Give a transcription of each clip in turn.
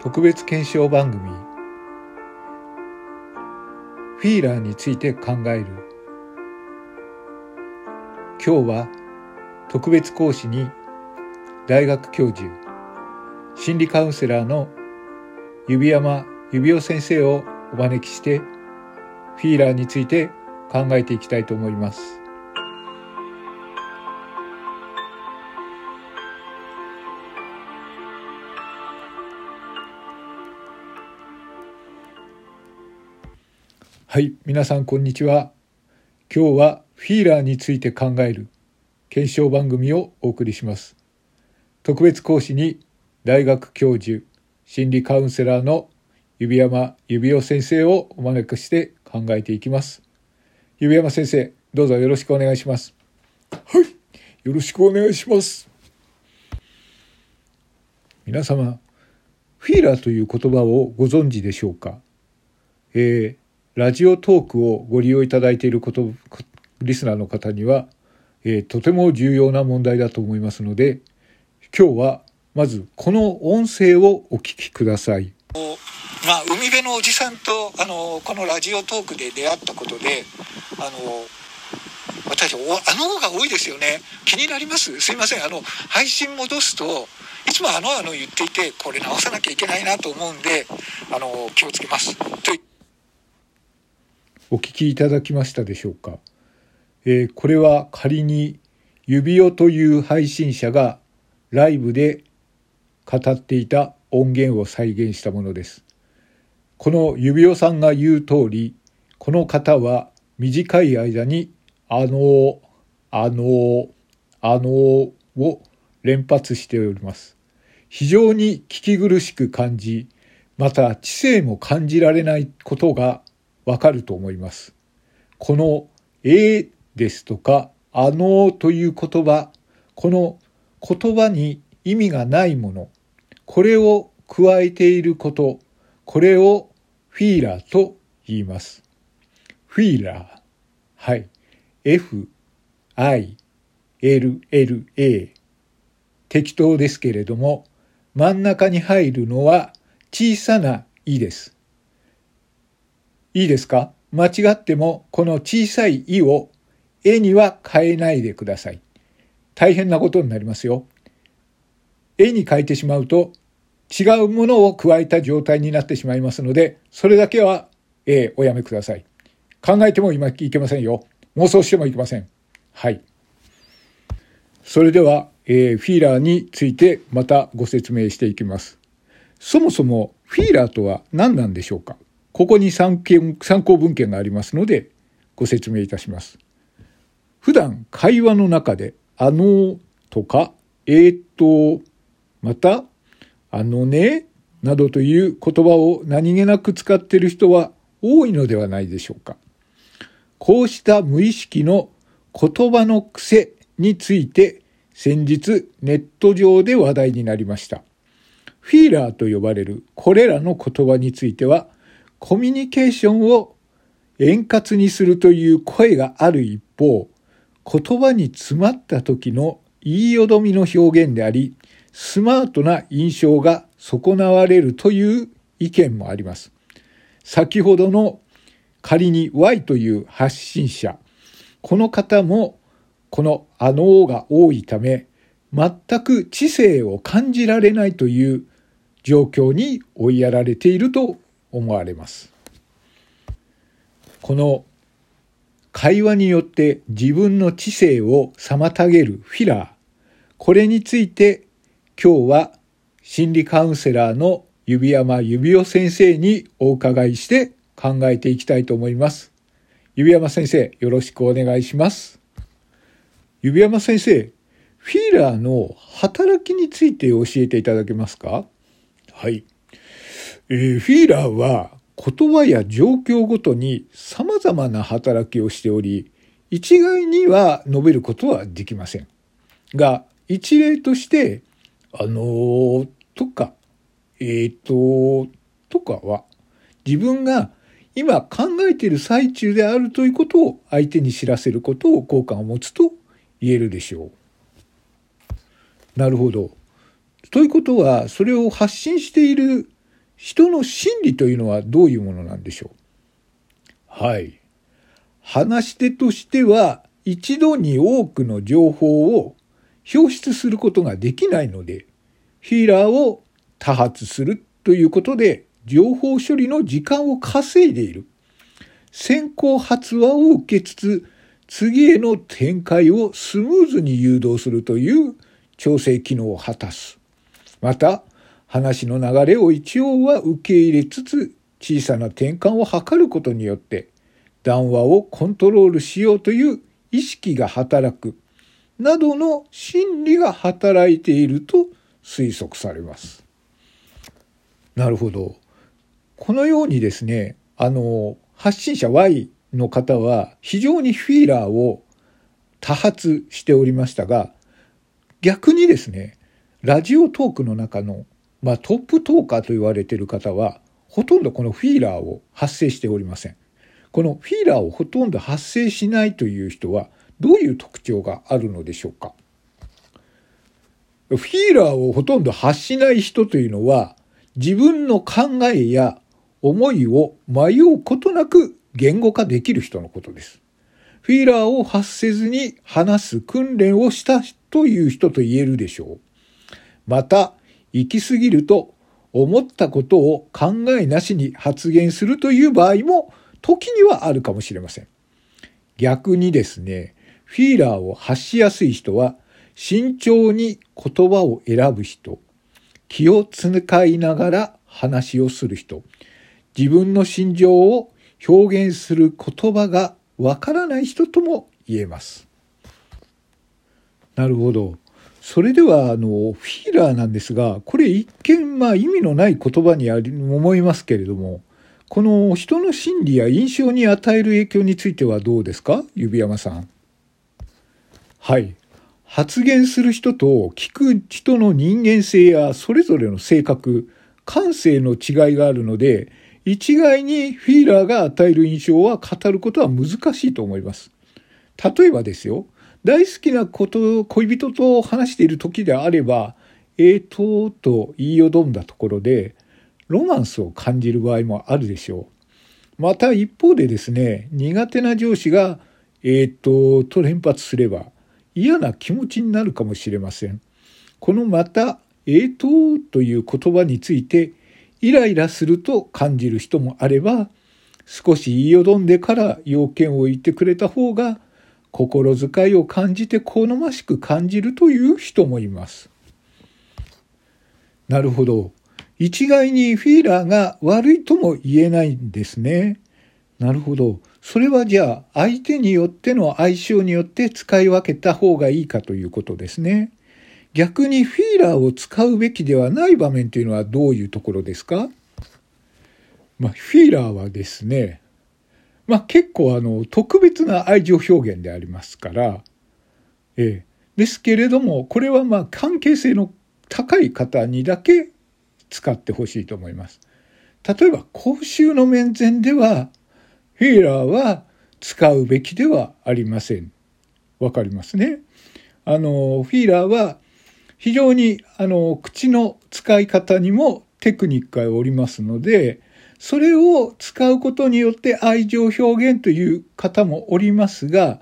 特別検証番組フィーラーについて考える今日は特別講師に大学教授心理カウンセラーの指山指夫先生をお招きしてフィーラーについて考えていきたいと思います。はい、皆さんこんにちは。今日はフィーラーについて考える検証番組をお送りします。特別講師に大学教授、心理カウンセラーの指山指夫先生をお招きして考えていきます。指山先生、どうぞよろしくお願いします。はい、よろしくお願いします。皆様、フィーラーという言葉をご存知でしょうか？えーラジオトークをご利用いただいていること、リスナーの方には、えー、とても重要な問題だと思いますので、今日はまずこの音声をお聞きください。まあ、海辺のおじさんとあのこのラジオトークで出会ったことであの私あの方が多いですよね。気になります？すいません。あの配信戻すといつもあのあの言っていてこれ直さなきゃいけないなと思うんであの気をつけます。とお聞きいただきましたでしょうか、えー、これは仮に指輪という配信者がライブで語っていた音源を再現したものです。この指輪さんが言う通り、この方は短い間にあの、あの、あのを連発しております。非常に聞き苦しく感じ、また知性も感じられないことがわかると思います。このえですとかあのという言葉、この言葉に意味がないもの、これを加えていること、これをフィーラーと言います。フィーラー。はい。F, I, L, L, A。適当ですけれども、真ん中に入るのは小さな「い」です。いいですか？間違ってもこの小さい「い」を絵には変えないでください。大変なことになりますよ。絵に変えてしまうと違うものを加えた状態になってしまいますので、それだけは、え、おやめください。考えても今いけませんよ。妄想してもいけません。はい。それでは、えー、フィーラーについてまたご説明していきます。そもそもフィーラーとは何なんでしょうか？ここに参参考文献がありますのでご説明いたします。普段会話の中であのとかえー、っとまたあのねなどという言葉を何気なく使っている人は多いのではないでしょうか。こうした無意識の言葉の癖について先日ネット上で話題になりました。フィーラーと呼ばれるこれらの言葉についてはコミュニケーションを円滑にするという声がある一方、言葉に詰まった時の言いよどみの表現であり、スマートな印象が損なわれるという意見もあります。先ほどの仮に Y という発信者、この方もこのあのが多いため、全く知性を感じられないという状況に追いやられていると思われます。この会話によって自分の知性を妨げるフィラー、これについて今日は心理カウンセラーの指山指夫先生にお伺いして考えていきたいと思います。指山先生、よろしくお願いします。指山先生、フィーラーの働きについて教えていただけますか？はい。えー、フィーラーは言葉や状況ごとに様々な働きをしており、一概には述べることはできません。が、一例として、あのー、とか、えっ、ー、と、とかは、自分が今考えている最中であるということを相手に知らせることを効果を持つと言えるでしょう。なるほど。ということは、それを発信している人の心理というのはどういうものなんでしょう？はい。話し手としては一度に多くの情報を表出することができないので、フィーラーを多発するということで情報処理の時間を稼いでいる。先行発話を受けつつ、次への展開をスムーズに誘導するという調整機能を果たす。また、話の流れを一応は受け入れつつ、小さな転換を図ることによって、談話をコントロールしようという意識が働く、などの心理が働いていると推測されます。なるほど。このようにですね、あの、発信者 Y の方は非常にフィーラーを多発しておりましたが、逆にですね、ラジオトークの中の、まあ、トップトーカーと言われている方は、ほとんどこのフィーラーを発生しておりません。このフィーラーをほとんど発生しないという人は、どういう特徴があるのでしょうか？フィーラーをほとんど発しない人というのは、自分の考えや思いを迷うことなく言語化できる人のことです。フィーラーを発せずに話す訓練をしたという人と言えるでしょう。また、行き過ぎると思ったことを考えなしに発言するという場合も時にはあるかもしれません。逆にですね、フィーラーを発しやすい人は慎重に言葉を選ぶ人、気を使いながら話をする人、自分の心情を表現する言葉がわからない人とも言えます。なるほど。それでは、あの、フィーラーなんですが、これ一見、まあ意味のない言葉にあり思いますけれども、この人の心理や印象に与える影響についてはどうですか？指山さん。はい。発言する人と聞く人の人間性やそれぞれの性格、感性の違いがあるので、一概にフィーラーが与える印象は語ることは難しいと思います。例えばですよ、大好きなこと恋人と話している時であれば、えーとと言いよどんだところで、ロマンスを感じる場合もあるでしょう。また一方でですね、苦手な上司が、えーとと連発すれば嫌な気持ちになるかもしれません。このまた、えーとという言葉についてイライラすると感じる人もあれば、少し言いよどんでから要件を言ってくれた方が、心遣いを感じて好ましく感じるという人もいます。なるほど。一概にフィーラーが悪いとも言えないんですね。なるほど。それはじゃあ相手によっての相性によって使い分けた方がいいかということですね。逆にフィーラーを使うべきではない場面というのはどういうところですか？まあ、フィーラーはですね、まあ、結構あの特別な愛情表現でありますから、ええ、ですけれどもこれはまあ関係性の高い方にだけ使ってほしいと思います。例えば公衆の面前ではフィーラーは使うべきではありません。わかりますね？あのフィーラーは非常にあの口の使い方にもテクニックがおりますので、それを使うことによって愛情表現という方もおりますが、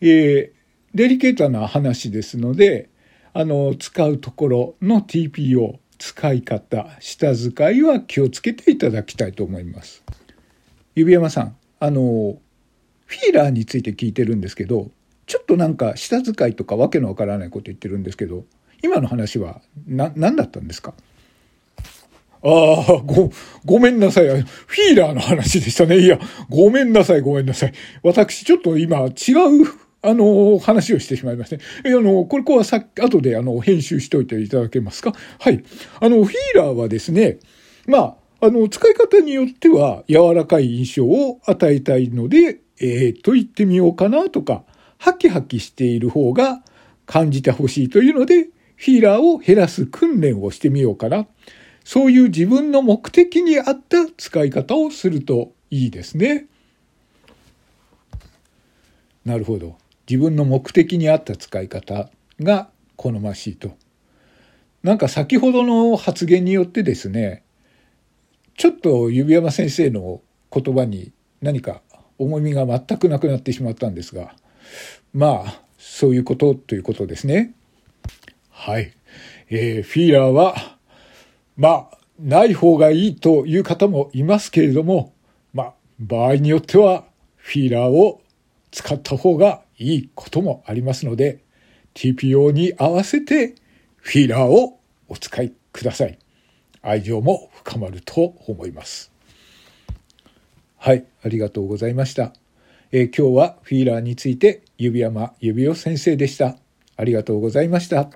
えー、デリケートな話ですので、あの、使うところの TPO、使い方、下遣いは気をつけていただきたいと思います。指山さん、あの、フィーラーについて聞いてるんですけど、ちょっとなんか下遣いとかわけのわからないこと言ってるんですけど、今の話は、何だったんですか？ああ、ご、ごめんなさい。フィーラーの話でしたね。いや、ごめんなさい、ごめんなさい。私、ちょっと今、違う、あの、話をしてしまいましたね。え、あの、これ、こはさっき、後で、あの、編集しておいていただけますか？はい。あの、フィーラーはですね、まあ、あの、使い方によっては、柔らかい印象を与えたいので、えー、と言ってみようかなとか、ハキハキしている方が感じてほしいというので、フィーラーを減らす訓練をしてみようかな。そういう自分の目的に合った使い方をするといいですね。なるほど。自分の目的に合った使い方が好ましいと。なんか先ほどの発言によってですね、ちょっと指山先生の言葉に何か重みが全くなくなってしまったんですが、まあ、そういうことということですね。はい。えー、フィーラーは、まあ、ない方がいいという方もいますけれども、まあ、場合によっては、フィーラーを使った方がいいこともありますので、TPO に合わせてフィーラーをお使いください。愛情も深まると思います。はい、ありがとうございました。えー、今日はフィーラーについて指山指夫先生でした。ありがとうございました。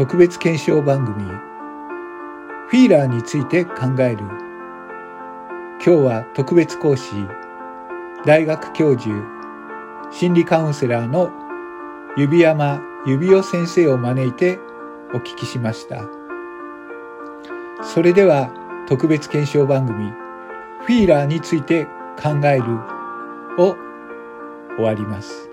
特別検証番組フィーラーについて考える今日は特別講師大学教授心理カウンセラーの指山指夫先生を招いてお聞きしました。それでは特別検証番組フィーラーについて考えるを終わります。